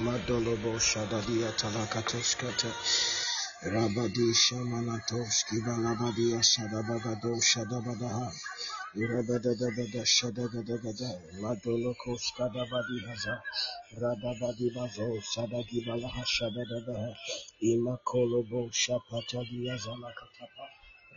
Madolobo Shadadia Talakatoskata Rabadi Shamanatoski Balabadia Sadabagado Shadabadaha Irabadabada Shadabadabada Madoloko Skadabadi Haza Radabadi Bazo Sadagi Balaha Shadadabaha Imakolobo Shapatadia Zalakatapa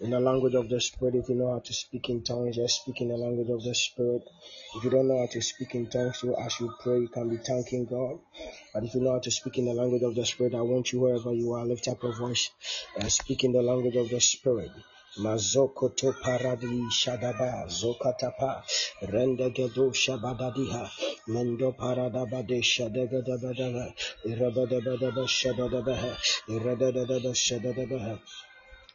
in the language of the Spirit. If you know how to speak in tongues, just speak in the language of the Spirit. If you don't know how to speak in tongues, so as you pray, you can be thanking God. But if you know how to speak in the language of the Spirit, I want you wherever you are, lift up your voice and speak in the language of the Spirit. Mazokoto paradi shadaba zokatapa rendegedo shabadadiha mendo paradabade shadagadabadaga irabadabadaba shadadabaha iradadadaba shadadabaha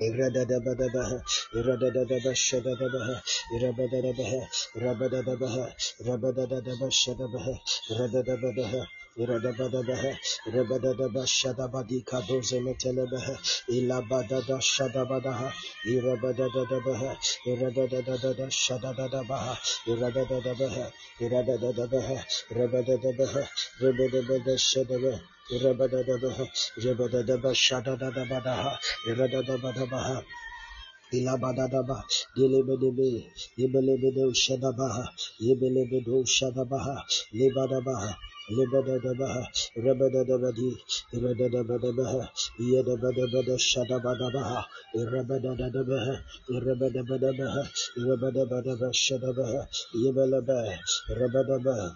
Iradadabaha, Iradadabashadabaha, Irabadadabaha, Rabadadabaha, Rabadadabashadabaha, Radadabaha. Iradabadabaha, Rabadadabashadabadika dozemetelebaha, Ilabadadashadabadaha, Irabadadadabaha, Iradadadadashadadabaha, Iradadadabaha, Iradadadabaha, Rabadadabaha, Rabadadashadabaha, Rabadadabaha, Jabadadaba, Shadadadabaha, Radadabaha, Ilabadadaba, Dilibedebe, Ibelebedo Shadabaha, Ibelebedo Shadabaha, Libadabaha, Libadadabaha, Rabadadabadi, Rabadadabaha, Yadabadabada Shadabadabaha, Rabadadabaha, Rabadabadabaha, Rabadabadaba Shadabaha, Yabelebe, Rabadabaha,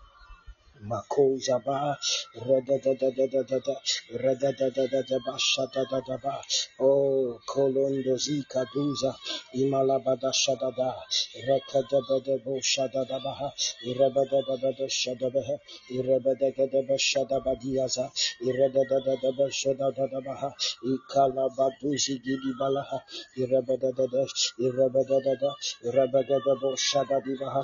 mako jaba rada da da da da da da rada da da da da ba sha da da Radadadadadaba, Shadadadaba, O da Kaduza, Imalabada da da Shadadabaha, Irabadabadaba Shadabaha, Irabadagadaba Shadabadiaza, Iradadadadaba Shadadabaha, da Gidibalaha, Irabadadada, Irabadadada, Irabadadabo Shadadibaha,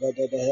da da da.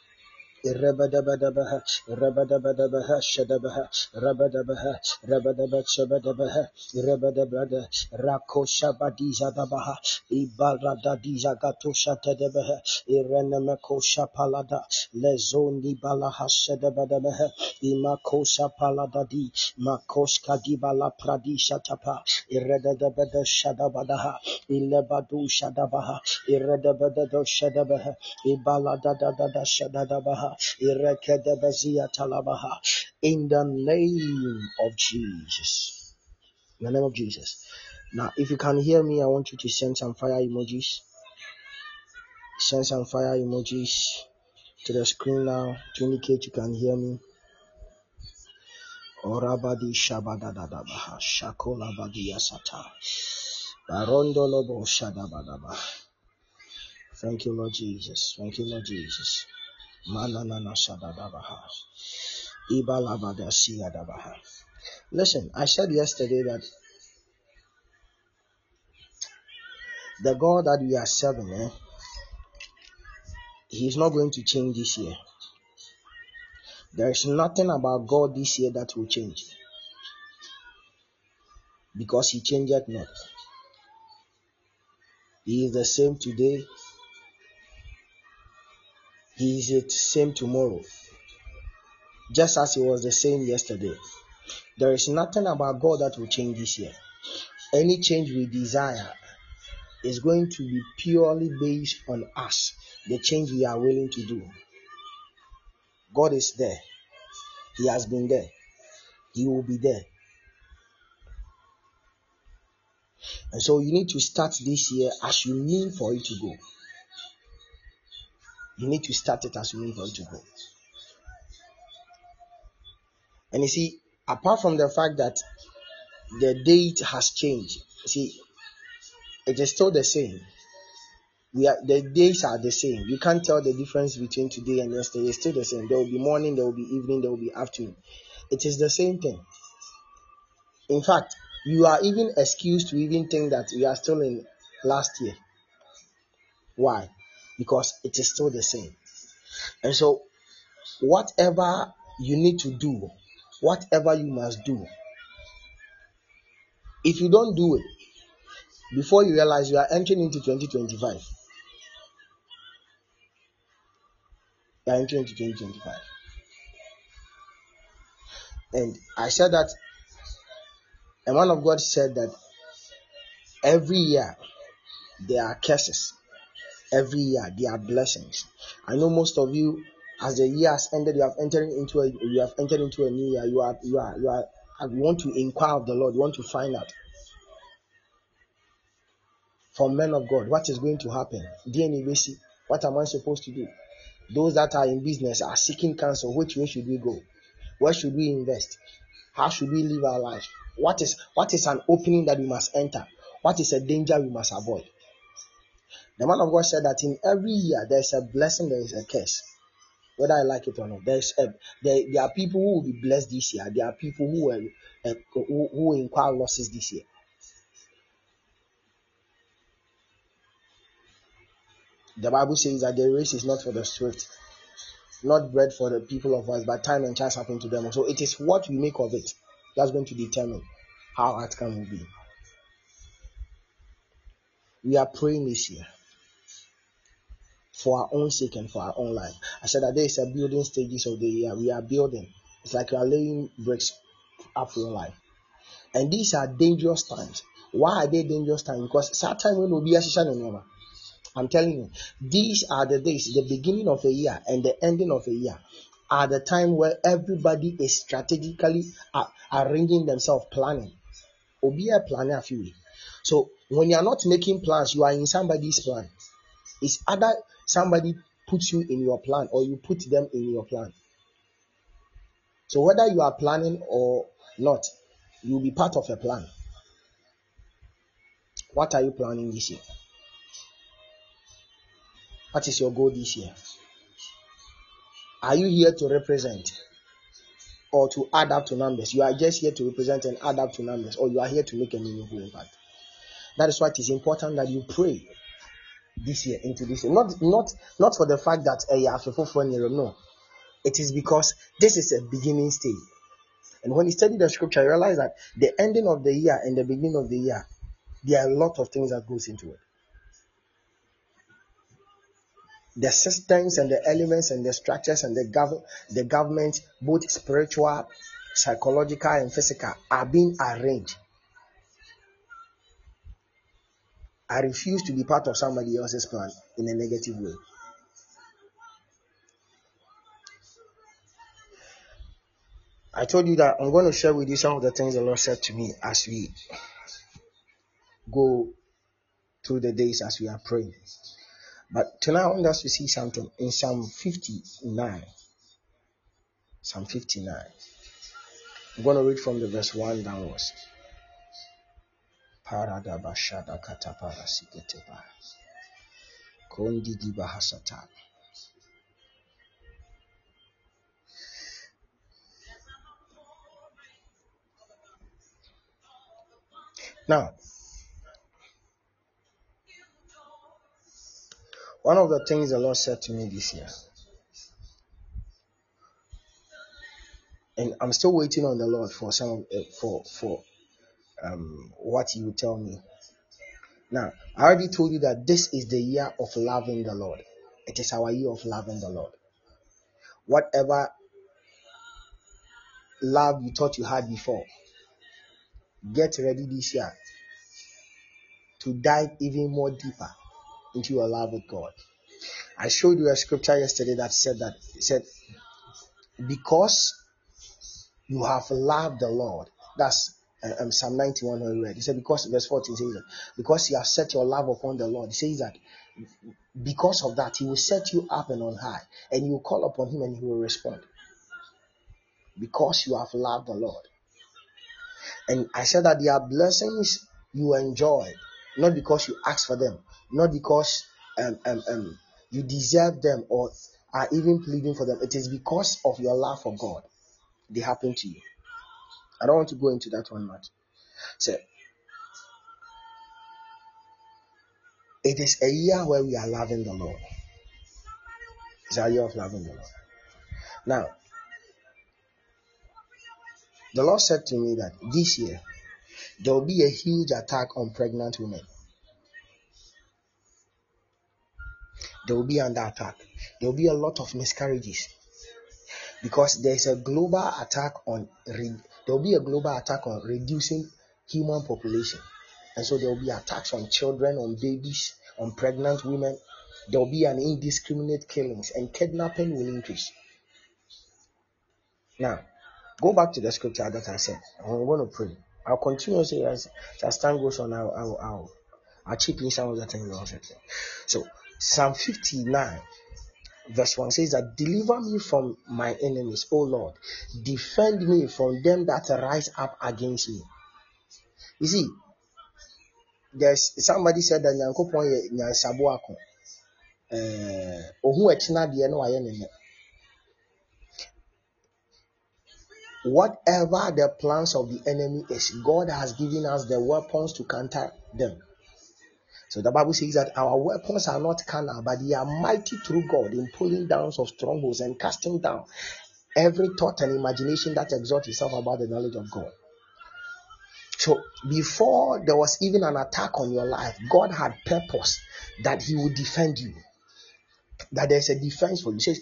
Rabadabaha, Rabadabaha, Shadabaha, Rabadabaha, Rabadabashabadabaha, Rabadabada, Rako Shabadiza Dabaha, Ibaradadiza Gatosha Tadabaha, Irenamako Shapalada, Lezondi Balaha Shadabadabaha, palada di, Makoska Dibala Pradisha Tapa, Iredabada Shadabadaha, Ilebadu Shadabaha, Iredabada Shadabaha, Ibaladada Shadabaha. In the name of Jesus. In the name of Jesus. Now, if you can hear me, I want you to send some fire emojis. Send some fire emojis. to the screen now to indicate you can hear me. Orabadi Shabadadabaha Shakola Shadabadaba. Thank you, Lord Jesus. Thank you, Lord Jesus. Listen, I said yesterday that the God that we are serving, eh, He's not going to change this year. There is nothing about God this year that will change because He changed not. He is the same today, He is the same tomorrow, just as He was the same yesterday. There is nothing about God that will change this year. Any change we desire is going to be purely based on us, the change we are willing to do. God is there, He has been there, He will be there. And so you need to start this year as you mean for it to go. You need to start it as mean for it to go. And you see, apart from the fact that the date has changed, see, it is still the same. We are the days are the same. You can't tell the difference between today and yesterday. It's still the same. There will be morning, there will be evening, there will be afternoon. It is the same thing. In fact, you are even excused to even think that we are still in last year. Why? Because it is still the same. And so, whatever you need to do, whatever you must do, if you don't do it, before you realize you are entering into 2025, you are entering into 2025. And I said that a man of God said that every year there are curses. Every year they are blessings. I know most of you, as the year has ended, you have entered into a you have entered into a new year. You are you are you are you want to inquire of the Lord, you want to find out from men of God what is going to happen. DNA what am I supposed to do? Those that are in business are seeking counsel. Which way should we go? Where should we invest? How should we live our life? What is what is an opening that we must enter? What is a danger we must avoid? The man of God said that in every year there is a blessing, there is a curse. Whether I like it or not, there is a, there, there are people who will be blessed this year. There are people who will uh, who, who incur losses this year. The Bible says that the race is not for the swift, not bread for the people of us, but time and chance happen to them. So it is what we make of it that's going to determine how outcome will be. We are praying this year for our own sake and for our own life. I said that there is a building stages of the year. We are building. It's like we are laying bricks up for your life. And these are dangerous times. Why are they dangerous times? Because time will be a never. I'm telling you, these are the days, the beginning of a year and the ending of a year are the time where everybody is strategically arranging themselves, planning. Obi a planning a few. So when you are not making plans, you are in somebody's plan. It's either somebody puts you in your plan or you put them in your plan. So whether you are planning or not, you will be part of a plan. What are you planning this year? What is your goal this year? Are you here to represent or to add up to numbers? You are just here to represent and add up to numbers, or you are here to make a meaningful impact. That is why it is important that you pray this year into this year. Not not not for the fact that uh, you have to fulfill no. It is because this is a beginning stage. And when you study the scripture, you realize that the ending of the year and the beginning of the year, there are a lot of things that goes into it the systems and the elements and the structures and the, gov- the government, both spiritual, psychological, and physical, are being arranged. I refuse to be part of somebody else's plan in a negative way. I told you that I'm going to share with you some of the things the Lord said to me as we go through the days as we are praying. But tonight I want us to see something in Psalm 59. Psalm 59. I'm going to read from the verse 1 downwards. Katapara siketeba. Now, one of the things the Lord said to me this year, and I'm still waiting on the Lord for some uh, for for um, what you tell me. Now, I already told you that this is the year of loving the Lord. It is our year of loving the Lord. Whatever love you thought you had before, get ready this year to dive even more deeper into your love with God. I showed you a scripture yesterday that said that said, because you have loved the Lord. That's uh, um, Psalm 91 when we read. He said, because verse 14 says that, because you have set your love upon the Lord. He says that because of that, he will set you up and on high, and you will call upon him and he will respond. Because you have loved the Lord. And I said that there are blessings you enjoy, not because you ask for them, not because um, um, um, you deserve them or are even pleading for them. It is because of your love for God they happen to you. I don't want to go into that one much. So it is a year where we are loving the Lord. It's a year of loving the Lord. Now, the Lord said to me that this year there will be a huge attack on pregnant women. There will be under attack. There will be a lot of miscarriages because there's a global attack on there will be a global attack on reducing human population. And so there will be attacks on children on babies on pregnant women. There will be an indiscriminate killings and kidnapping will increase. Now go back to the scripture that i said. I'm going to pray. I'll continue to as, as time goes on i'll i'll, I'll, I'll chip in some of the things i so psalm 59 verse 1 says that deliver me from my enemies, O Lord. Defend me from them that rise up against me. You see, there's somebody said that nyansabo ako. Eh, ohu ɛkyina deɛ no ne Whatever the plans of the enemy is, God has given us the weapons to counter them. So the Bible says that our weapons are not carnal, but they are mighty through God in pulling down of strongholds and casting down every thought and imagination that exalts itself about the knowledge of God. So before there was even an attack on your life, God had purpose that He would defend you. That there's a defense for you. He says,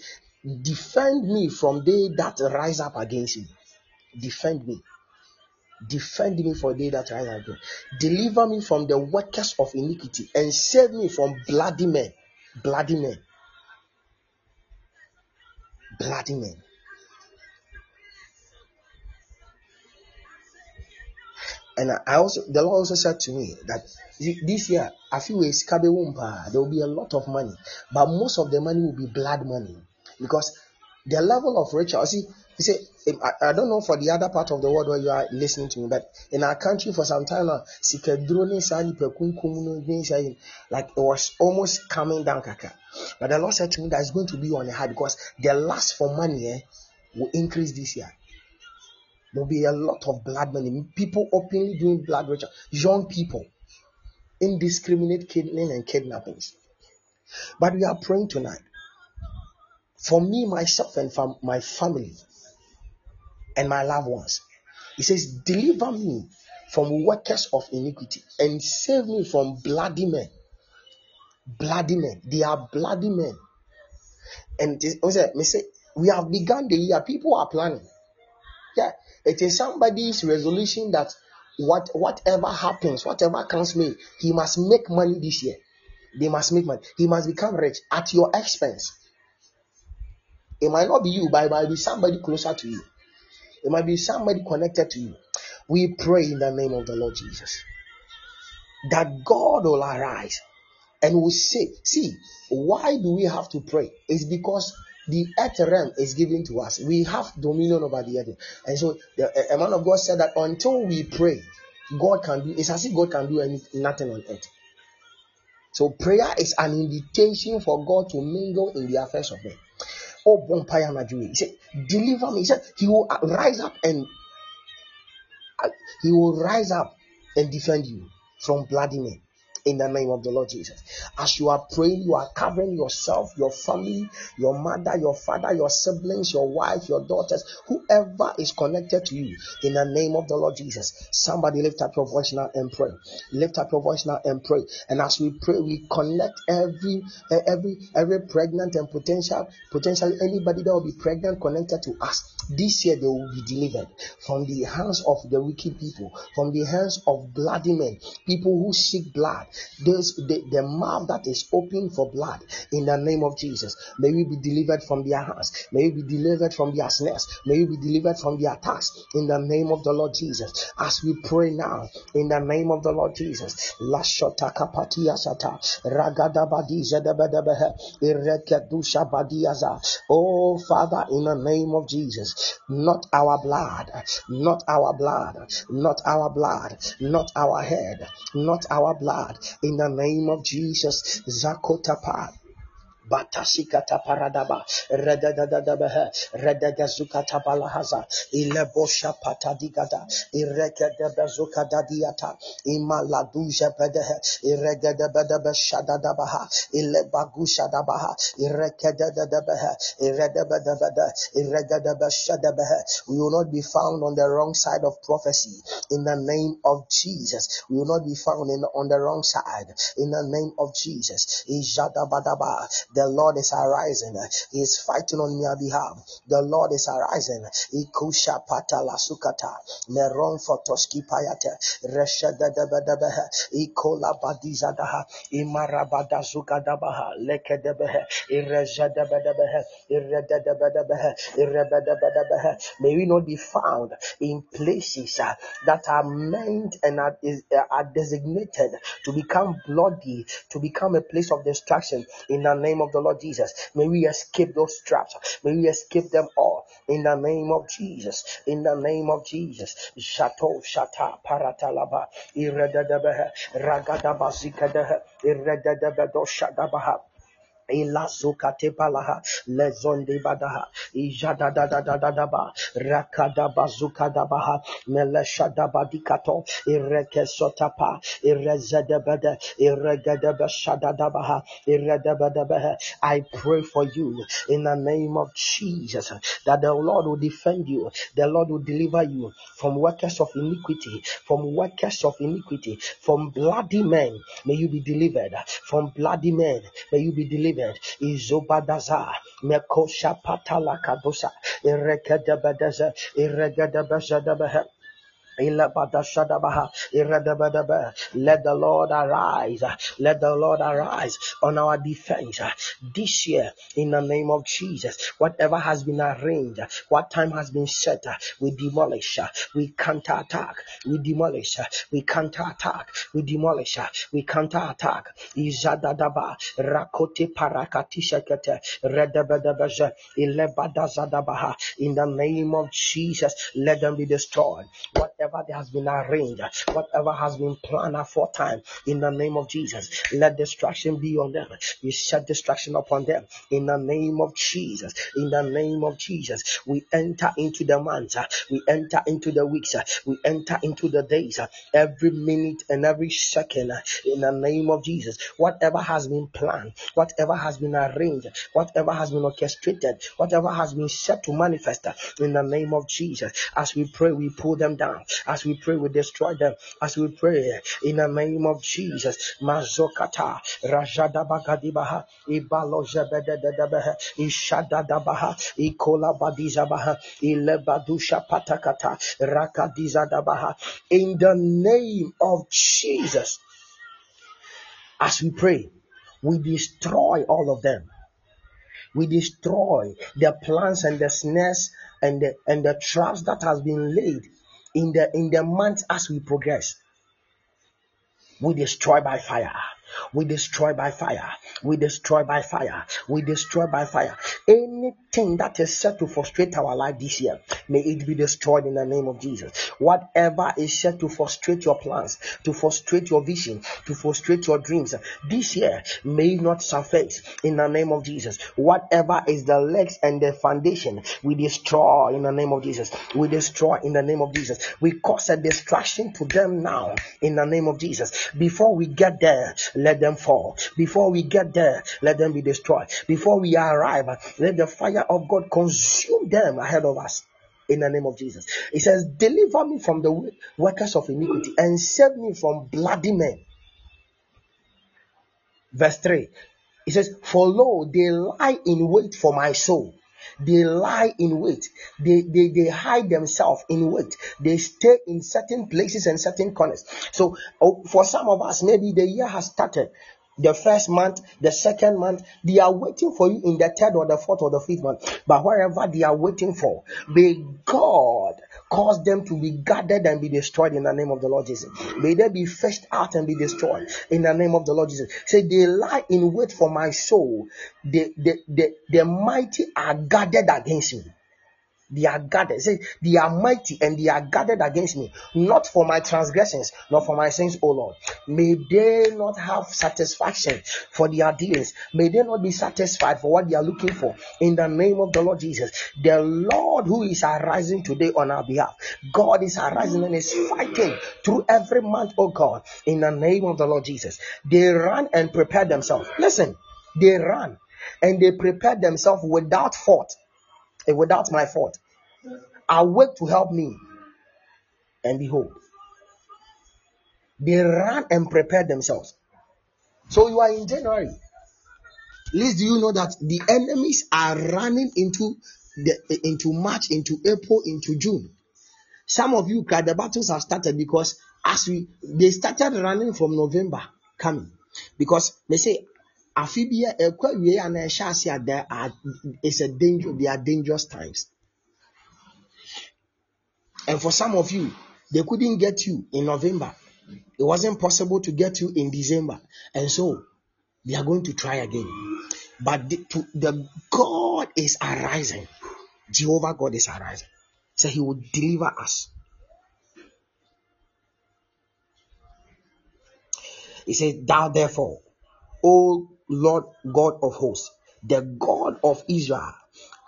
Defend me from they that rise up against me. Defend me. Defend me for day that I again. Deliver me from the workers of iniquity and save me from bloody men. Bloody men. Bloody men. And I also, the Lord also said to me that this year, I feel there will be a lot of money, but most of the money will be blood money because the level of ritual. See, you see, I, I, don't know for the other part of the world where you are listening to me, but in our country for some time now, like it was almost coming down, kaka. But the Lord said to me that it's going to be on a high because the lust for money eh, will increase this year. There'll be a lot of blood money. People openly doing blood ritual. Young people, indiscriminate killing and kidnappings. But we are praying tonight for me, myself, and for my family and my loved ones. He says, Deliver me from workers of iniquity and save me from bloody men. Bloody men. They are bloody men. And say we have begun the year. People are planning. Yeah, it is somebody's resolution that what whatever happens, whatever comes me, he must make money this year. They must make money. He must become rich at your expense. It might not be you, but it might be somebody closer to you. It might be somebody connected to you. We pray in the name of the Lord Jesus that God will arise and will say, see, why do we have to pray? It's because the earth realm is given to us. We have dominion over the earth. And so the, a man of God said that until we pray, God can do it's as if God can do anything, nothing on earth. So prayer is an invitation for God to mingle in the affairs of men. Oh. He said, Deliver me. He said, He will rise up and uh, He will rise up and defend you from bloody men in the name of the Lord Jesus. As you are praying, you are covering yourself, your family, your mother, your father, your siblings, your wife, your daughters, whoever is connected to you in the name of the Lord Jesus. Somebody lift up your voice now and pray. Lift up your voice now and pray. And as we pray, we connect every every every pregnant and potential potentially anybody that will be pregnant connected to us. This year they will be delivered from the hands of the wicked people, from the hands of bloody men, people who seek blood those the, the mouth that is open for blood in the name of Jesus. May we be delivered from their hands. May we be delivered from their snares. May we be delivered from their attacks in the name of the Lord Jesus. As we pray now in the name of the Lord Jesus. Lashota kapatia sata ragada badiaza. Oh Father, in the name of Jesus, not our blood, not our blood, not our blood, not our head, not our blood, in the name of Jesus. Zakotapa. Batasikata paradaba, redadadabaha, redagazukata balahaza, ilebosha patadigada, irekedebezuka dadiata, imaladuja bedehe, iregedebedebe shadadabaha, ilebagusha dabaha, irekedebedebehe, iredebedebede, iregedebe. We will not be found on the wrong side of prophecy in the name of Jesus. We will not be found in, on the wrong side in the name of Jesus. Ijadabadaba. The Lord is arising. He is fighting on your behalf. The Lord is arising. Ikusha patala sukata. Meron fotoski payate. Reshada debedebehe. Ikola badizadaha. Imarabada zukadabaha. Lekedebehe. Irrejadebedebehe. Irredebedebehe. Irrebedebedebehe. May we not be found in places that are meant and are, are designated to become bloody, to become a place of destruction in the name of the Lord Jesus. May we escape those traps. May we escape them all in the name of Jesus. In the name of Jesus. Shato shata paratalaba iredadabaha ragadabazikadaha iredadabadoshadabaha Lezonde badaha. Ijada da da da da da ba rakada bazuka da baha melesha da badikato ireke bede beshada da baha irede bede behe I pray for you in the name of Jesus that the Lord will defend you the Lord will deliver you from workers of iniquity from workers of iniquity from bloody men. May you be delivered from bloody men. May you be delivered David Izobadaza Mekosha Patala Kadosa Let the Lord arise. Let the Lord arise on our defense this year in the name of Jesus. Whatever has been arranged, what time has been set, we demolish, we counter attack, we demolish, we counter attack, we demolish, we counter attack. Izadadaba rakote parakatishakete redebedebeze ilebadazadabaha in the name of Jesus. Let them be destroyed. Whatever whatever has been arranged, whatever has been planned aforetime, in the name of Jesus, let destruction be on them. We set destruction upon them in the name of Jesus. In the name of Jesus, we enter into the months, we enter into the weeks, we enter into the days, every minute and every second, in the name of Jesus. Whatever has been planned, whatever has been arranged, whatever has been orchestrated, whatever has been set to manifest, in the name of Jesus, as we pray, we pull them down. As we pray, we destroy them. As we pray in the name of Jesus. Mazokata, Rajada Bagadibaha, Ibalo Jebedebeha, Ishadadabaha, Ikola Badizabaha, Ilebadusha Patakata, Rakadizadabaha. In the name of Jesus. As we pray, we destroy all of them. We destroy the plans and the snares and the and the traps that has been laid in the in the months as we progress we destroy by fire We destroy by fire. We destroy by fire. We destroy by fire. Anything that is set to frustrate our life this year, may it be destroyed in the name of Jesus. Whatever is set to frustrate your plans, to frustrate your vision, to frustrate your dreams, this year may not surface in the name of Jesus. Whatever is the legs and the foundation, we destroy in the name of Jesus. We destroy in the name of Jesus. We cause a distraction to them now in the name of Jesus. Before we get there, let them fall. Before we get there, let them be destroyed. Before we arrive, let the fire of God consume them ahead of us in the name of Jesus. It says, Deliver me from the workers of iniquity and save me from bloody men. Verse 3 it says, For lo, they lie in wait for my soul. They lie in wait. They, they, they hide themselves in wait. They stay in certain places and certain corners. So, oh, for some of us, maybe the year has started the first month, the second month, they are waiting for you in the third or the fourth or the fifth month. But wherever they are waiting for, may God cause them to be gathered and be destroyed in the name of the Lord Jesus. May they be fetched out and be destroyed in the name of the Lord Jesus. Say, they lie in wait for my soul. The, the, the, the mighty are gathered against me. They are gathered. Say, they are mighty and they are gathered against me, not for my transgressions, not for my sins, O Lord. May they not have satisfaction for their dealings. May they not be satisfied for what they are looking for. In the name of the Lord Jesus, the Lord who is arising today on our behalf, God is arising and is fighting through every month, oh God, in the name of the Lord Jesus. They run and prepare themselves. Listen, they run and they prepare themselves without fault without my fault. I Awake to help me. And behold, they ran and prepared themselves. So you are in January. Least do you know that the enemies are running into the into March, into April, into June. Some of you the battles have started because as we they started running from November coming because they say Afibia and there are it's a danger, they are dangerous times. And for some of you, they couldn't get you in November. It wasn't possible to get you in December. And so they are going to try again. But the, to, the God is arising. Jehovah God is arising. So he will deliver us. He said, Thou therefore, O Lord God of hosts, the God of Israel,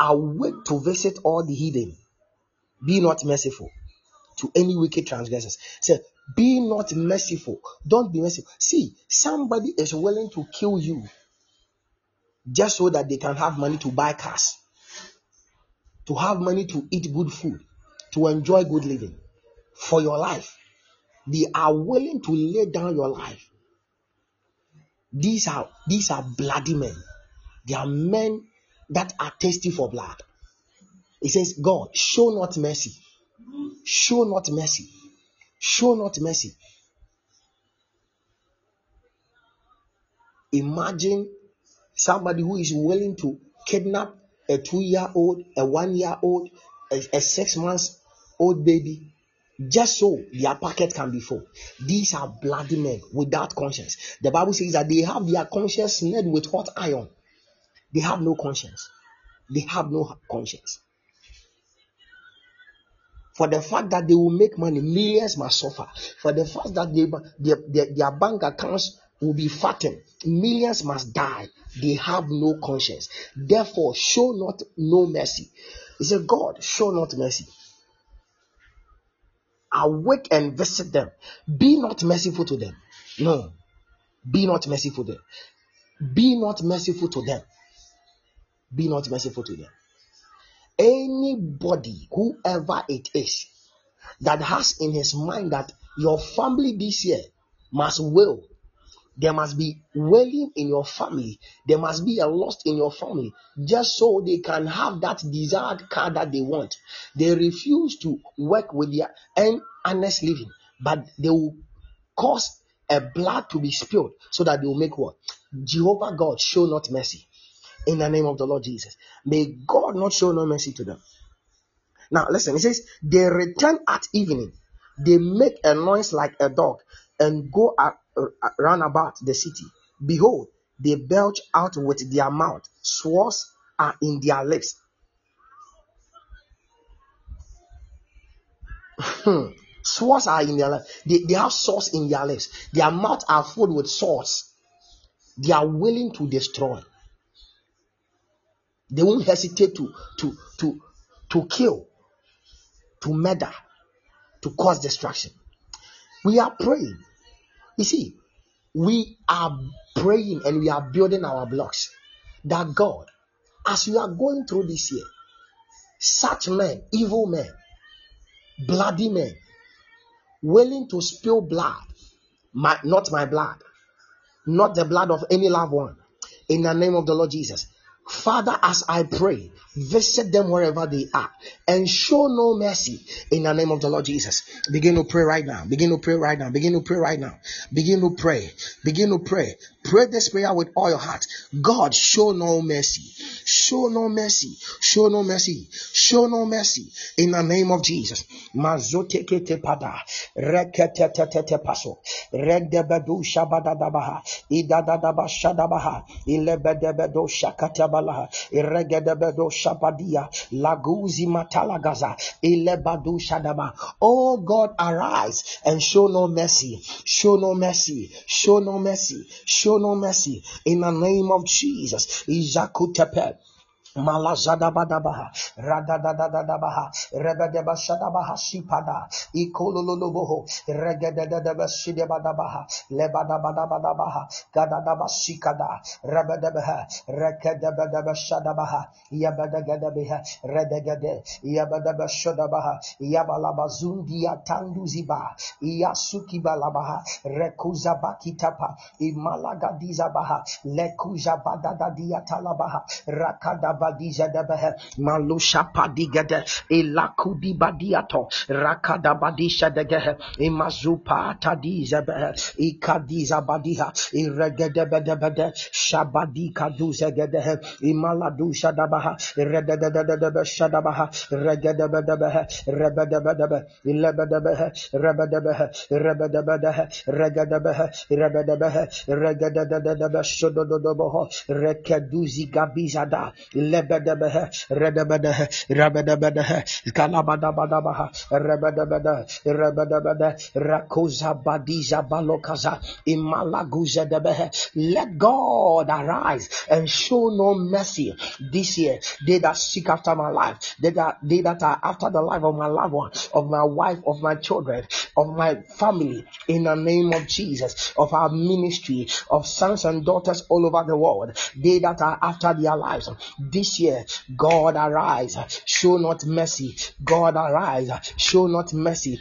awake to visit all the heathen be not merciful to any wicked transgressors. Say, be not merciful. Don't be merciful. See, somebody is willing to kill you just so that they can have money to buy cars, to have money to eat good food, to enjoy good living for your life. They are willing to lay down your life. These are these are bloody men. They are men that are tasty for blood. He says, God, show not mercy. Show not mercy. Show not mercy. Imagine somebody who is willing to kidnap a two year old, a one year old, a, a six months old baby just so their pocket can be full. These are bloody men without conscience. The Bible says that they have their conscience snared with hot iron. They have no conscience. They have no conscience. For the fact that they will make money, millions must suffer. For the fact that they, their, their, their bank accounts will be fattened, millions must die. They have no conscience. Therefore, show not no mercy. He said, God, show not mercy. Awake and visit them. Be not merciful to them. No. Be not merciful to them. Be not merciful to them. Be not merciful to them anybody, whoever it is, that has in his mind that your family this year must will, there must be wailing in your family, there must be a loss in your family, just so they can have that desired car that they want. They refuse to work with their earn honest living, but they will cause a blood to be spilled so that they will make what? Jehovah God show not mercy in the name of the Lord Jesus. May God not show no mercy to them. Now, listen, it says, they return at evening, they make a noise like a dog and go uh, run about the city. Behold, they belch out with their mouth, swords are in their lips. Hmm. swords are in their lips. They, they have swords in their lips. Their mouths are full with swords. They are willing to destroy. They won't hesitate to to to to kill, to murder, to cause destruction. We are praying. You see, we are praying and we are building our blocks that God, as we are going through this year, such men, evil men, bloody men, willing to spill blood, my, not my blood, not the blood of any loved one, in the name of the Lord Jesus. Father, as I pray, visit them wherever they are and show no mercy in the name of the Lord Jesus. Begin to pray right now. Begin to pray right now. Begin to pray right now. Begin to pray. Begin to pray. Pray this prayer with all your heart. God, show no mercy. Show no mercy. Show no mercy. Show no mercy. In the name of Jesus. Oh God, arise and show no mercy. Show no mercy. Show no mercy. Show no mercy in the name of Jesus. Izakutepe. Malazadabadabaha, Radadadadabaha, Rebedebashadabaha, Sipada, Ikololoboho, Regedebashidebadabaha, Lebadabadabaha, Gadadabasikada, Rebedebeha, Rekedebedebashadabaha, Yabadagedebeha, Redegede, Yabadabashadabaha, Yabalabazundia Tanduziba, Iyasukibalabaha, Rekuzabakitapa, Imalagadizabaha, Lekuzabadadadiatalabaha, Rakadaba badija debehe malusha padigede ilakudi badiato rakada badisha degehe imazupa tadiza behe ikadiza badiha iregede bedebede shabadi kaduze gedehe imaladu shadabaha rededededebe shadabaha regede bedebehe rebedebedebe ilebedebehe rebedebehe rebedebedehe regedebehe rebedebehe regedededebe shodododoboho rekeduzi gabizada lebedebehe redebedehe rebedebedehe kalabadabadabaha rebedebede rebedebede badiza balokaza imalaguza debehe let God arise and show no mercy this year. They that seek after my life they that they that are after the life of my loved one of my wife of my children of my family in the name of Jesus of our ministry of sons and daughters all over the world they that are after their lives this year, God arise, show not mercy. God arise, show not mercy.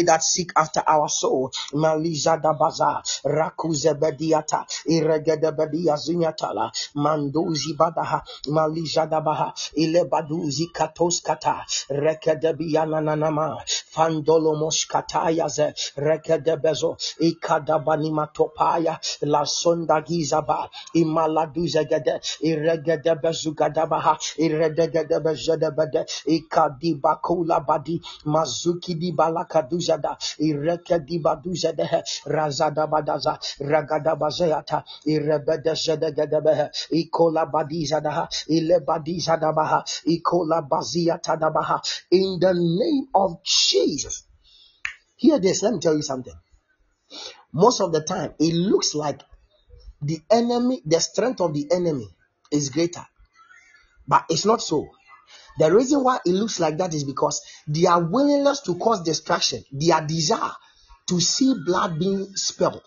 they that seek after our soul. Maliza da baza, rakuzebediata, iregedebedia zunyatala, manduzi badaha, maliza da baha, ilebaduzi katoskata, rekedebiana nanama, fandolo moskatayaze, rekedebezo, ikadabanima la sonda gizaba, imaladuzegede, iregedebezugadabaha, iredegedebezedebede, ikadibakula badi, mazuki di balakaduza Razada Badaza, Ragada Bazeata, Irebede Ilebadizadabaha, in the name of Jesus. Hear this, let me tell you something. Most of the time, it looks like the enemy, the strength of the enemy is greater, but it's not so. The reason why it looks like that is because their willingness to cause destruction, their desire to see blood being spilled,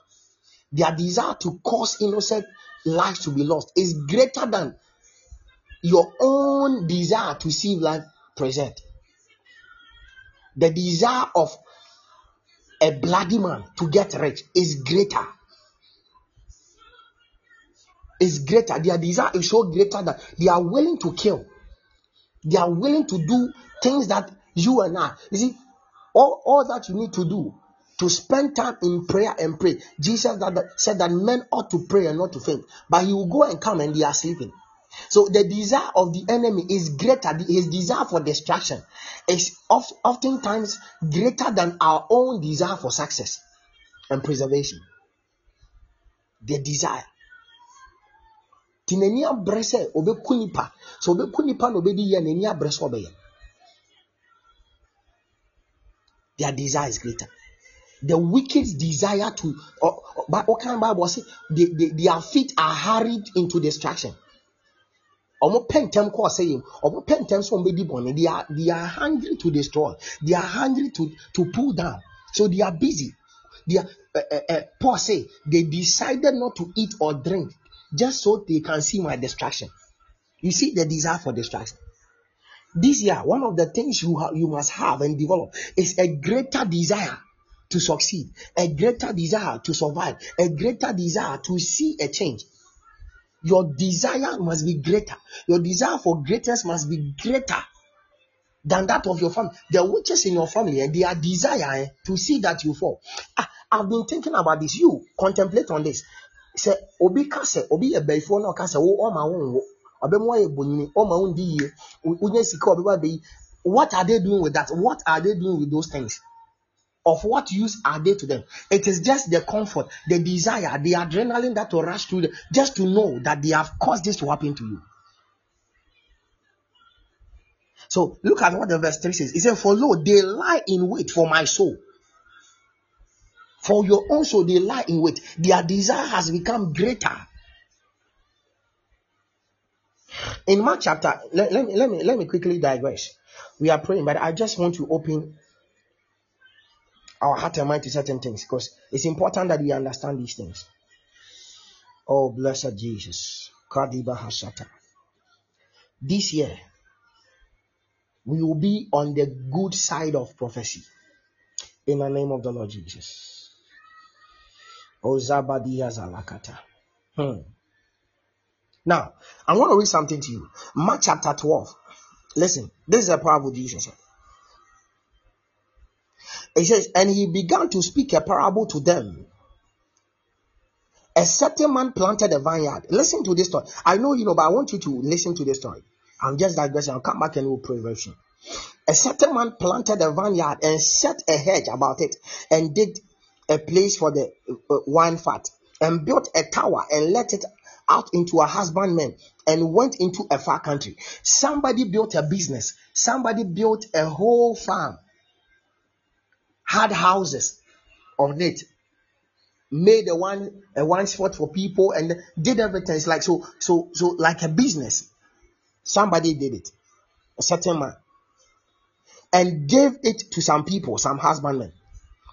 their desire to cause innocent lives to be lost is greater than your own desire to see life present. The desire of a bloody man to get rich is greater. is greater. Their desire is so greater that they are willing to kill. They are willing to do things that you and I. You see, all, all that you need to do to spend time in prayer and pray. Jesus that, said that men ought to pray and not to faint, but he will go and come and they are sleeping. So the desire of the enemy is greater. His desire for destruction is oft, oftentimes greater than our own desire for success and preservation. The desire. Tinani abrɛ sɛ ɔbɛku nipa sɛ ɔbɛku nipa na ɔbɛdi yɛ n'ani abrɛ sɛ ɔbɛyɛ. Their desire is greater. The wicked desire to what kind of bible say they, they, their feet are hurried into destruction. Ɔmo pɛ ntɛm kɔ ɔsɛ yɛm ɔmo pɛ ntɛm sɛ ɔmo bɛdi bɔnne they are they are hungry to destroy. They are hungry to to pull down. So they are busy. They are uh, uh, uh, paul say they decided not to eat or drink just so they can see my destruction you see the desire for destruction this year one of the things you ha- you must have and develop is a greater desire to succeed a greater desire to survive a greater desire to see a change your desire must be greater. Your desire for greatness must be greater than that of your family. The witches in your family and their desire eh, to see that you fall. Ah, I've been thinking about this. You contemplate on this. Say, obi kase, obi ye before no kase, wo o ma wo obi mo ye bonyini, o ma undi ye, unye sika be. What are they doing with that? What are they doing with those things? of what use are they to them? It is just the comfort, the desire, the adrenaline that will rush through them just to know that they have caused this to happen to you. So look at what the verse 3 says. It says, For lo, they lie in wait for my soul. For your own soul, they lie in wait. Their desire has become greater. In Mark chapter, let, let, me, let, me, let me quickly digress. We are praying, but I just want to open our heart and mind to certain things because it's important that we understand these things. Oh, blessed Jesus. This year, we will be on the good side of prophecy in the name of the Lord Jesus. Oh, Zabadia Zalakata. Hmm. Now, I want to read something to you. Mark chapter 12. Listen, this is a parable Jesus said. It says, and he began to speak a parable to them. A certain man planted a vineyard. Listen to this story. I know you know, but I want you to listen to this story. I'm just digressing. I'll come back and we'll pray very soon. A certain man planted a vineyard and set a hedge about it and did a place for the uh, wine fat and built a tower and let it out into a husbandman and went into a far country. Somebody built a business. Somebody built a whole farm had houses on it, made a one a one spot for people, and did everything. It's like so so so like a business. Somebody did it, a certain man, and gave it to some people, some husbandmen,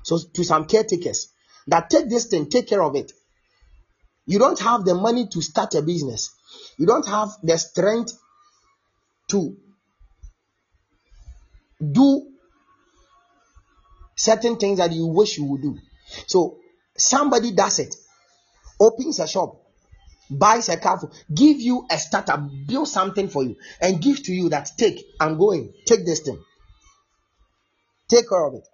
so to some caretakers that take this thing, take care of it. You don't have the money to start a business. You don't have the strength to do certain things that you wish you would do. So somebody does it, opens a shop, buys a car, give you a startup, build something for you, and give to you that take, I'm going, take this thing. Take care of it.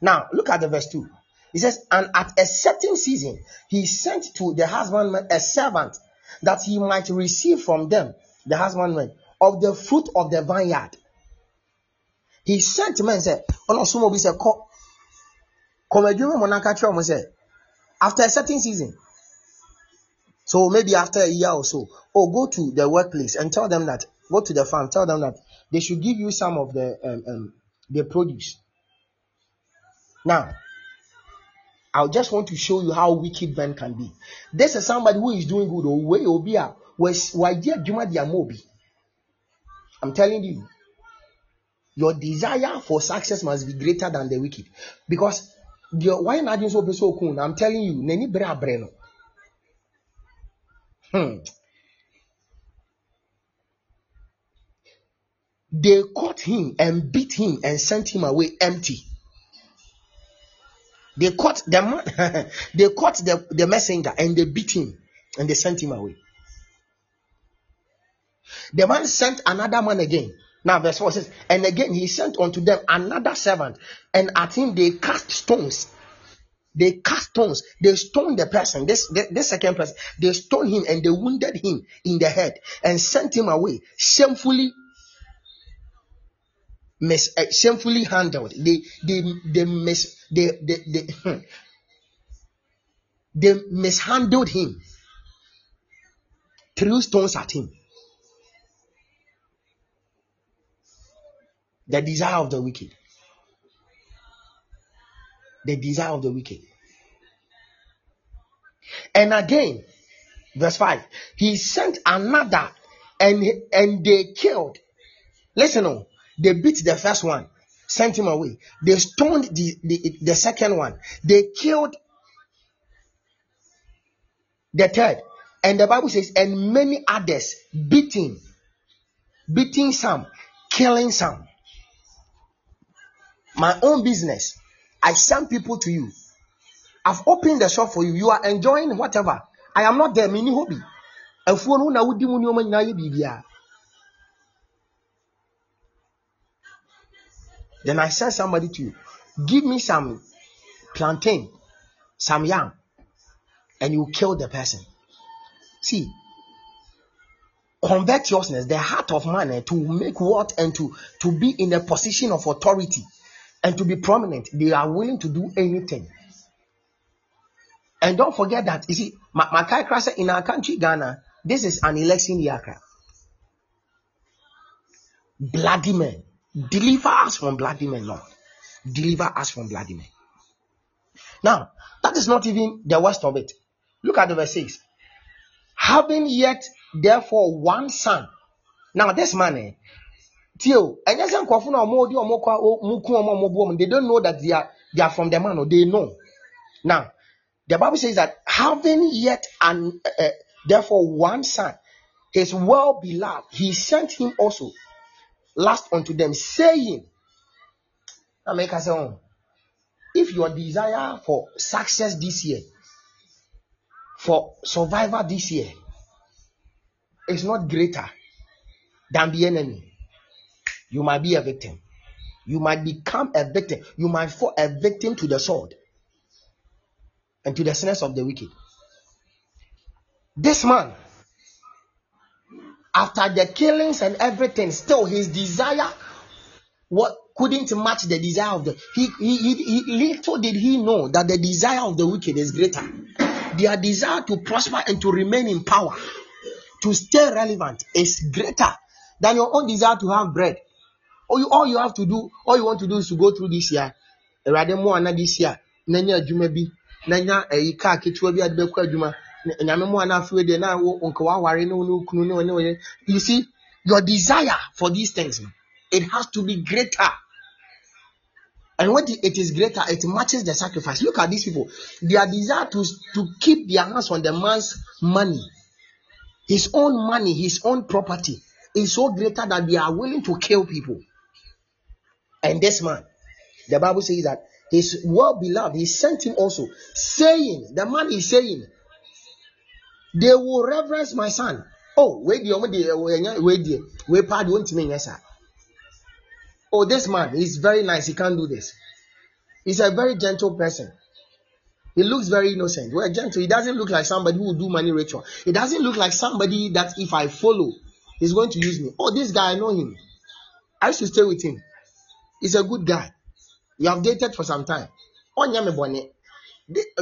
Now look at the verse 2. He says, And at a certain season, he sent to the husbandman a servant that he might receive from them, the husbandman, of the fruit of the vineyard. He sent men said, "Ono sumo bi come adwuma mo naka kyerɛ mo say after a certain season so maybe after a year or so oh go to the workplace and tell them that go to the farm tell them that they should give you some of the um, um the produce now I just want to show you how wicked men can be. This is somebody who is doing good. Way obia was why dear Juma Diamobi. I'm telling you, your desire for success must be greater than the wicked because why not so be so cool i'm telling you no hmm. they caught him and beat him and sent him away empty they caught the man they caught the, the messenger and they beat him and they sent him away. The man sent another man again. Now, verse 4 says, And again he sent unto them another servant, and at him they cast stones. They cast stones. They stoned the person, this, this, second person. They stoned him and they wounded him in the head and sent him away, shamefully mis, uh, shamefully handled. They they they mis they they, they, hmm, they mishandled him. Threw stones at him. The desire of the wicked. The desire of the wicked. And again, verse 5, he sent another and, and they killed. Listen, on, oh, they beat the first one, sent him away. They stoned the, the, the second one. They killed the third. And the Bible says, and many others beating, beating some, killing some my own business. I send people to you. I've opened the shop for you. You are enjoying whatever. I am not there. Mini hobby. Then I send somebody to you. Give me some plantain, some yam, and you kill the person. See, covetousness, the heart of man, eh, to make what and to, to be in a position of authority and to be prominent, they are willing to do anything. And don't forget that, you see, Makai Krasa in our country, Ghana, this is an election year. Bloody men. Deliver us from bloody men, Lord. Deliver us from bloody men. Now, that is not even the worst of it. Look at the verse 6. Having yet, therefore, one son. Now, this man, eh, tio ɛnyɛ sɛ nkurɔfo na ɔmo di ɔmo kɔ ɔmo ku ɔmo ɔmo bu ɔmo they don't know that they are they are from the man or they know now the bible says that having yet an uh, therefore one son his well beloved he sent him also last unto them saying oh if your desire for success this year for survival this year is not greater than the enemy you might be a victim. You might become a victim. You might fall a victim to the sword and to the sinners of the wicked. This man, after the killings and everything, still his desire what couldn't match the desire of the he, he, he, he little did he know that the desire of the wicked is greater. Their desire to prosper and to remain in power, to stay relevant, is greater than your own desire to have bread. All you, all you have to do all you want to do is to go through this year. Awurade mu ana this year. Na nya adwuma bi na nya ɛyi you see your desire for these things it has to be greater. And when it is greater it matches the sacrifice. Look at these people. Their desire to to keep their hands on the man's money his own money his own property is so greater that they are willing to kill people. And this man, the Bible says that his well beloved, he sent him also, saying, the man is saying, they will reverence my son. Oh, wait, the eh, wait, eh, wait, eh, wait, part won't mean yes, sir. Oh, this man is very nice. He can't do this. He's a very gentle person. He looks very innocent. Well, gentle. He doesn't look like somebody who will do money ritual. He doesn't look like somebody that if I follow, he's going to use me. Oh, this guy, I know him. I to stay with him. He's a good guy. You have dated for some time. Oh,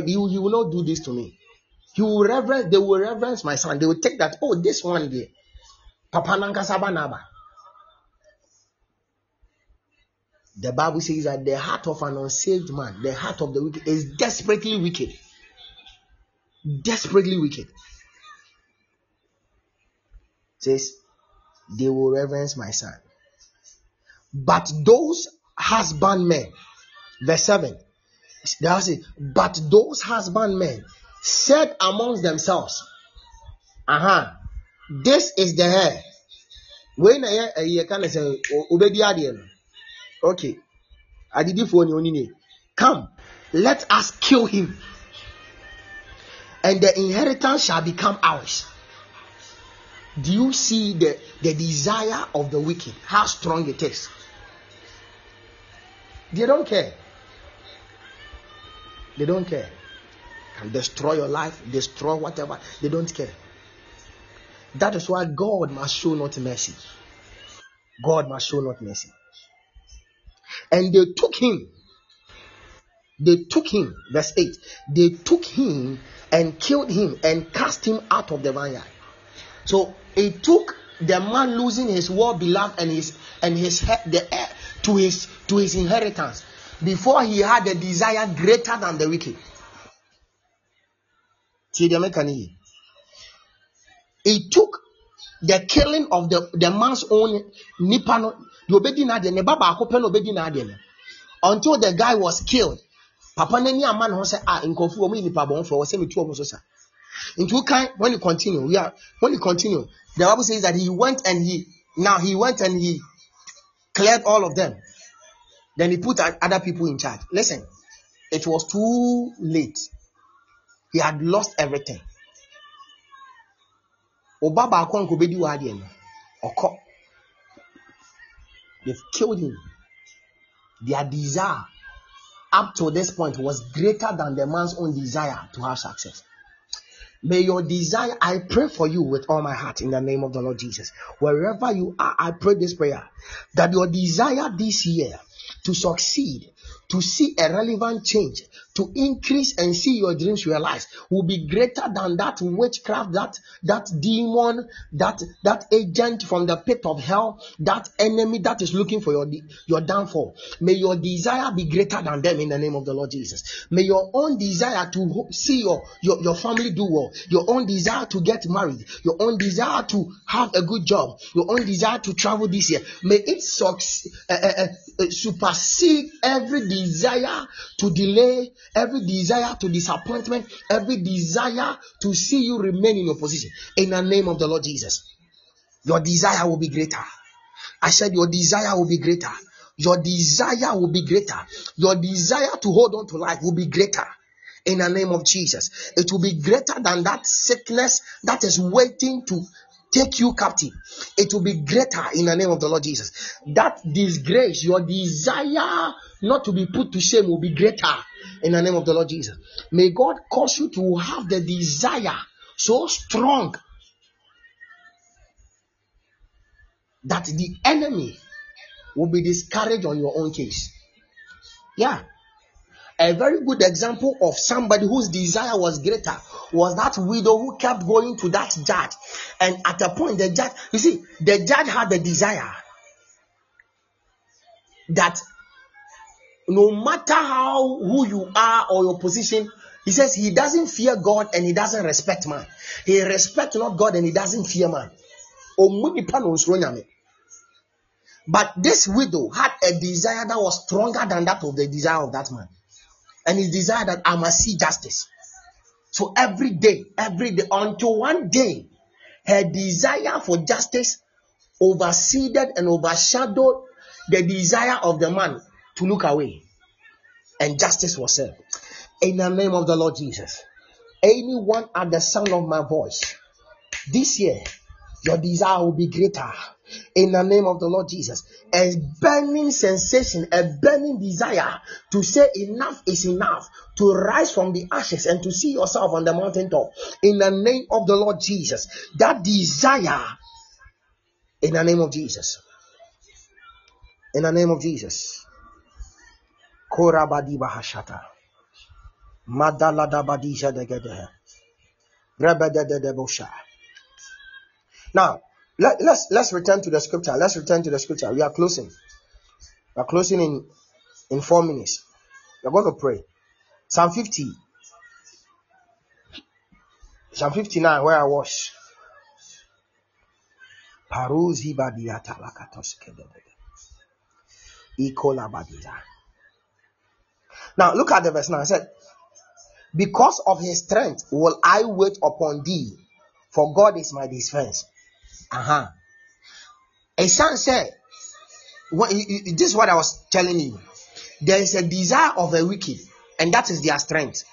you, you will not do this to me. He will reverence, they will reverence my son. They will take that, oh, this one day. Papa Nankasabanaba. The Bible says that the heart of an unsaved man, the heart of the wicked, is desperately wicked. Desperately wicked. It says, they will reverence my son. But those husbandmen, verse 7, they say, but those husbandmen said amongst themselves, Aha, this is the heir. When I hear can say, oh, oh, Obedi Adiel. Okay. it for Come, let us kill him and the inheritance shall become ours. Do you see the, the desire of the wicked? How strong it is. They don't care. They don't care. Can destroy your life, destroy whatever. They don't care. That is why God must show not mercy. God must show not mercy. And they took him. They took him, verse 8. They took him and killed him and cast him out of the vineyard. So it took the man losing his well beloved and his and his the heir to his to his inheritance before he had a desire greater than the wicked. It took the killing of the, the man's own nipa no the obedi na ne ba baako pɛ na obedi until the guy was killed. Papa n'ani a sɛ ah nkɔfu wɔn yi nipa bɔn fɔ wɔ sɛ mi tu wɔn so sa. Nti kan when you continue we are when you continue the bible says that he went and he now he went and he cleared all of them. Then he put other people in charge. Listen it was too late he had lost everything. Ọba baako a nkɔbɛdi wɔ adeɛ no they've killed him. Their desire up to this point was greater than the man's own desire to have success. May your desire, I pray for you with all my heart in the name of the Lord Jesus. Wherever you are, I pray this prayer that your desire this year to succeed, to see a relevant change, to increase and see your dreams realized will be greater than that witchcraft, that that demon, that that agent from the pit of hell, that enemy that is looking for your your downfall. May your desire be greater than them in the name of the Lord Jesus. May your own desire to see your your, your family do well, your own desire to get married, your own desire to have a good job, your own desire to travel this year, may it succeed, uh, uh, uh, supersede every desire to delay every desire to disappointment, every desire to see you remain in your position. In the name of the Lord Jesus, your desire will be greater. I said, Your desire will be greater. Your desire will be greater. Your desire to hold on to life will be greater. In the name of Jesus, it will be greater than that sickness that is waiting to take you captive. It will be greater in the name of the Lord Jesus. That disgrace, your desire not to be put to shame, will be greater in the name of the Lord Jesus. May God cause you to have the desire so strong that the enemy will be discouraged on your own case. Yeah. A very good example of somebody whose desire was greater was that widow who kept going to that judge. And at a point, the judge, you see, the judge had the desire that no matter how who you are or your position, he says he doesn't fear God and he doesn't respect man. He respects not God and he doesn't fear man. But this widow had a desire that was stronger than that of the desire of that man. And he desired that I must see justice. So every day, every day, until one day, her desire for justice overseeded and overshadowed the desire of the man to look away. And justice was served. In the name of the Lord Jesus. Anyone at the sound of my voice, this year, your desire will be greater. In the name of the Lord Jesus. A burning sensation, a burning desire to say enough is enough, to rise from the ashes and to see yourself on the mountaintop. In the name of the Lord Jesus. That desire, in the name of Jesus. In the name of Jesus. Now, let, let's let's return to the scripture. Let's return to the scripture. We are closing. We are closing in in four minutes. We are going to pray. Psalm 50. Psalm 59, where I was. Paruzi badiata lakatos. Now look at the verse now. I said, Because of his strength will I wait upon thee, for God is my defense. Uh-huh. A son said, this is what I was telling you. There is a desire of a wicked, and that is their strength.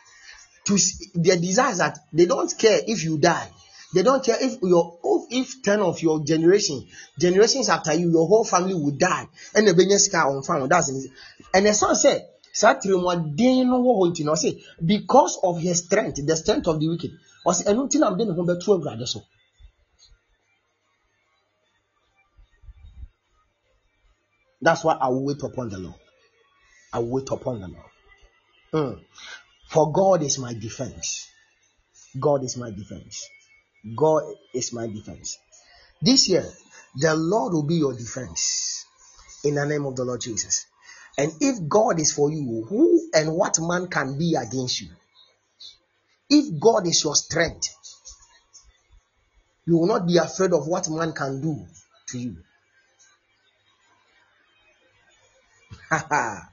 to their desire that they don't care if you die. They don't care if your if 10 of your generation, generations after you, your whole family will die. And the business car on farm. That's it. And the son said, because of his strength, the strength of the wicked. Was anything I'm doing home two brothers. So that's why I will wait upon the Lord. I will wait upon the Lord. Mm. For God is my defense. God is my defense. God is my defense. This year, the Lord will be your defense in the name of the Lord Jesus. And if God is for you, who and what man can be against you? If God is your strength, you will not be afraid of what man can do to you.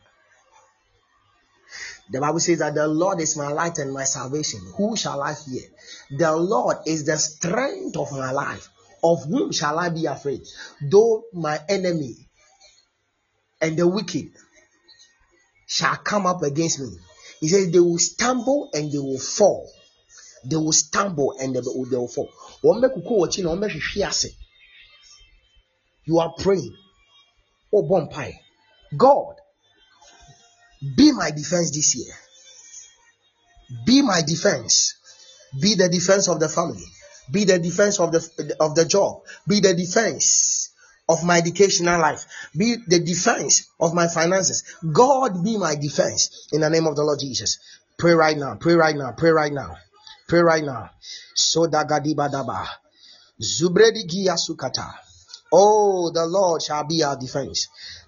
The Bible says that the Lord is my light and my salvation. Who shall I fear? The Lord is the strength of my life. Of whom shall I be afraid? Though my enemy and the wicked shall come up against me. He says they will stumble and they will fall. They will stumble and they will, they will fall. You are praying. Oh, bonfire. God be my defense this year. Be my defense. Be the defense of the family. Be the defense of the of the job. Be the defense of my educational life. Be the defense of my finances. God be my defense in the name of the Lord Jesus. Pray right now. Pray right now. Pray right now. Pray right now. So dagadibadaba. Zubredi sukata. Oh, the Lord shall be our defense.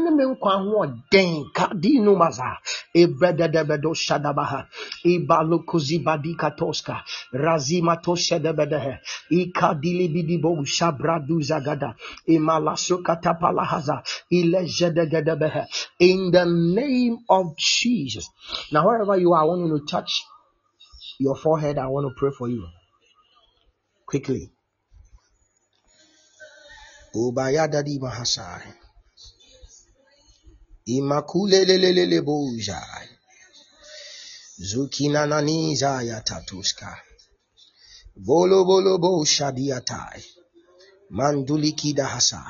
ne me ibalokozibadi katoska razimato ikadilibidibo zagada imalasokatapalahaza. Ilejedegedebehe in the name of Jesus. Now wherever you are I want you to touch your forehead. I want to pray for you. Quickly. Ubayadadi Mahasai. Imakulelelelele bojai. Zukina naniza ya tatuska. Bolo bolo bo shadiatai. Manduliki dahasa.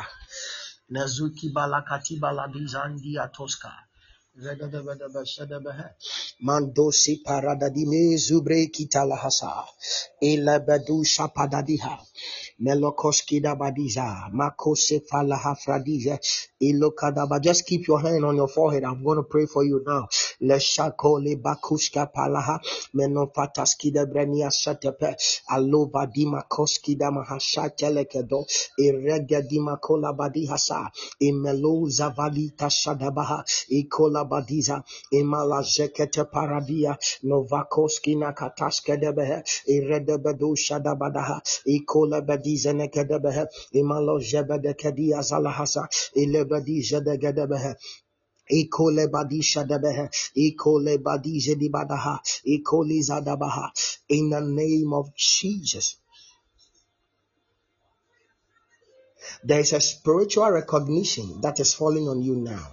Nazuki balakati baladizandi atoska. Mandosi paradadime zubre kitalahasa. Elabadu shapadadiha. Melokoskida badiza, makose falaha fradiza, ilokadaba. Just keep your hand on your forehead. I'm going to pray for you now. Leshakole bakuska palaha, menofataskida brenia satepe, alova dima koskida mahashatelekedo, irega dima kola badihasa, imelo zavalita shadabaha, ikola badiza, imala zekete paradia, novakoski shadabadaha, ikola badi dizene kedebehe imalo jebede kedia zalahasa ilebedi jedegedebehe Ikole badisha debehe, ikole dibadaha, ikole zadabaha. In the name of Jesus. There is a spiritual recognition that is falling on you now.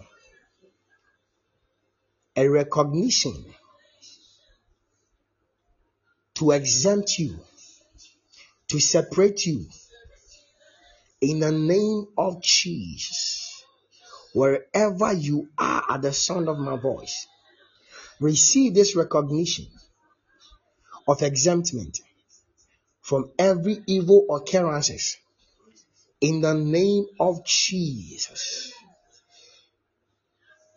A recognition to exempt you to separate you in the name of Jesus. Wherever you are at the sound of my voice, receive this recognition of exemptment from every evil occurrences in the name of Jesus.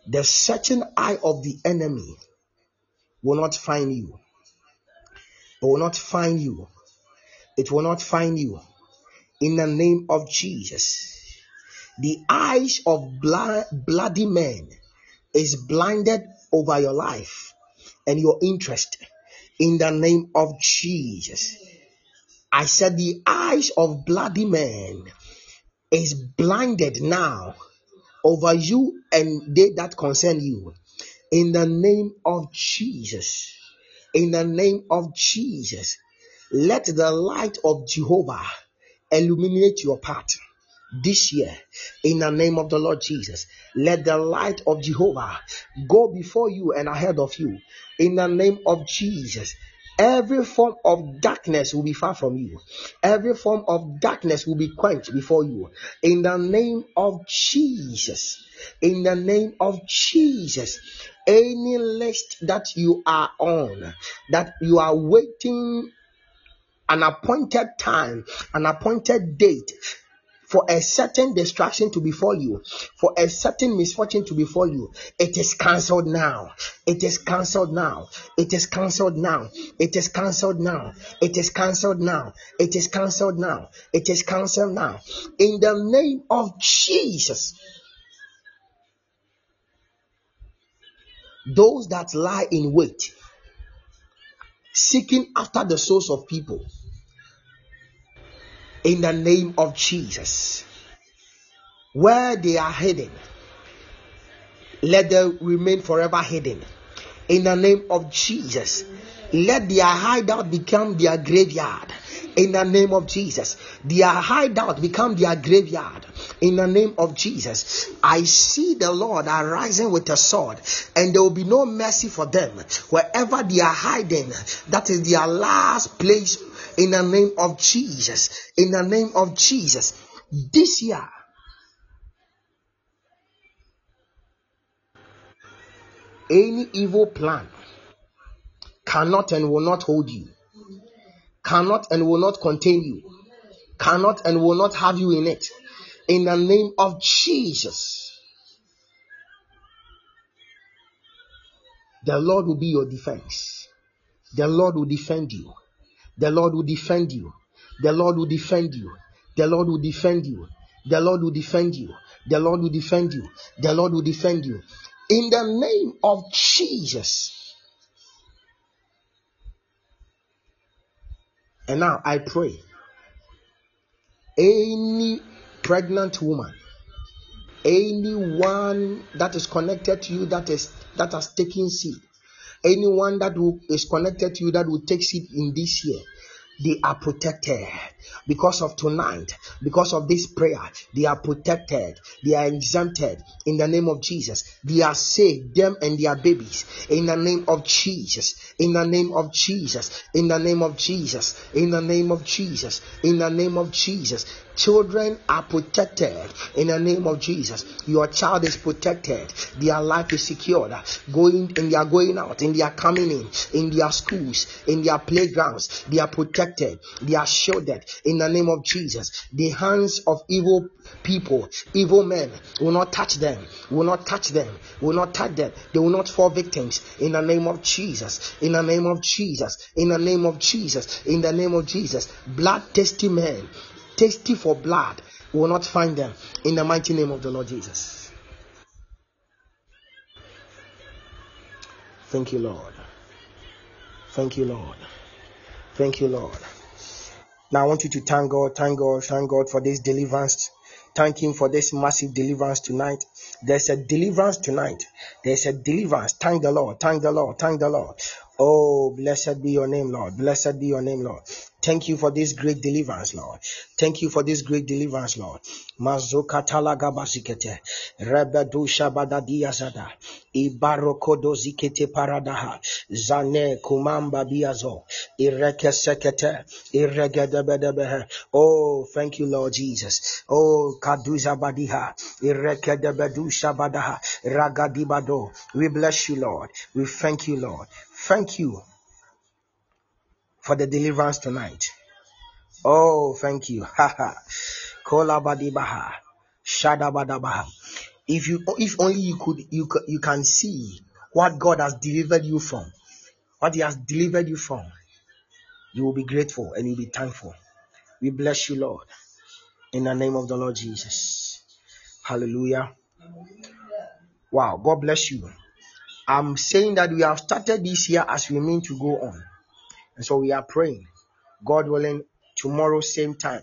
The searching eye of the enemy will not find you. It will not find you it will not find you. In the name of Jesus. The eyes of bloody men is blinded over your life and your interest. in the name of Jesus. I said, The eyes of bloody men is blinded now over you and they that concern you. In the name of Jesus. In the name of Jesus. Let the light of Jehovah illuminate your path this year in the name of the Lord Jesus. Let the light of Jehovah go before you and ahead of you in the name of Jesus. Every form of darkness will be far from you. Every form of darkness will be quenched before you. In the name of Jesus. In the name of Jesus. Any list that you are on, that you are waiting an appointed time, an appointed date for a certain destruction to befall you, for a certain misfortune to befall you, it is cancelled now. It is cancelled now. It is cancelled now. It is cancelled now. It is cancelled now. It is cancelled now. It is cancelled now. In the name of Jesus. Those that lie in wait, seeking after the souls of people, in the name of Jesus. Where they are hidden, let them remain forever hidden. In the name of Jesus, let their hideout become their graveyard. In the name of Jesus, their hideout become their graveyard. In the name of Jesus, I see the Lord arising with a sword, and there will be no mercy for them. Wherever they are hiding, that is their last place in the name of Jesus. In the name of Jesus. This year, any evil plan cannot and will not hold you, cannot and will not contain you, cannot and will not have you in it. In the name of Jesus, the Lord will be your defense. The Lord will defend you. The Lord will defend you. The Lord will defend you. The Lord will defend you. The Lord will defend you. The Lord will defend you. The Lord will defend you. In the name of Jesus. And now I pray any pregnant woman, anyone that is connected to you that is that has taken seed, anyone that will, is connected to you that will take seed in this year, they are protected because of tonight, because of this prayer. They are protected, they are exempted in the name of Jesus. They are saved, them and their babies, in the name of Jesus, in the name of Jesus, in the name of Jesus, in the name of Jesus, in the name of Jesus. Children are protected in the name of Jesus. Your child is protected. Their life is secured. Going and they are going out and they are coming in in their schools, in their playgrounds. They are protected. They are shielded in the name of Jesus. The hands of evil people, evil men will not touch them, will not touch them, will not touch them. They will not fall victims in the name of Jesus. In the name of Jesus. In the name of Jesus. In the name of Jesus. Blood testy men tasty for blood will not find them in the mighty name of the Lord Jesus. Thank you, Lord. Thank you, Lord. Thank you, Lord. Now I want you to thank God, thank God, thank God for this deliverance. Thank Him for this massive deliverance tonight. There's a deliverance tonight. There's a deliverance. Thank the Lord, thank the Lord, thank the Lord. Oh, blessed be your name, Lord. Blessed be your name, Lord. Thank you for this great deliverance, Lord. Thank you for this great deliverance, Lord. Mazokatala gabasikete. Rebedu shabadadia zada. Ibarokodo zikete paradaha. Zane kumamba biazo. Ireke sekete. Iregedebedebehe. Oh, thank you, Lord Jesus. Oh, kaduza badiha. ireke Irekedebedu shabadaha. Ragadibado. We bless you, Lord. We thank you, Lord. Thank you for the deliverance tonight. Oh, thank you. Kolabadibaha. Shadabadabaha. If you if only you could you you can see what God has delivered you from, what He has delivered you from, you will be grateful and you'll be thankful. We bless you, Lord, in the name of the Lord Jesus. Hallelujah. Wow, God bless you. I'm saying that we have started this year as we mean to go on. And so we are praying. God willing, tomorrow, same time,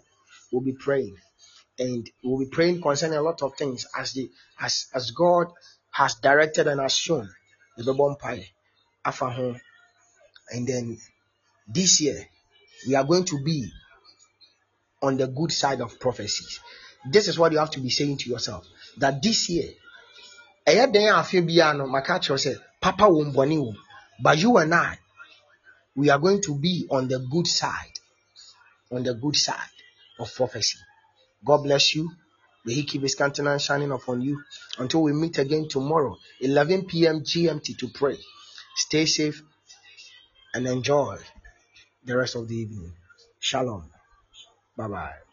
we'll be praying. And we'll be praying concerning a lot of things as the as as God has directed and has shown the Bompire. And then this year, we are going to be on the good side of prophecies. This is what you have to be saying to yourself that this year, Papa won't but you and I, we are going to be on the good side, on the good side of prophecy. God bless you. May He keep His countenance shining upon you until we meet again tomorrow, 11 p.m. GMT to pray. Stay safe and enjoy the rest of the evening. Shalom. Bye bye.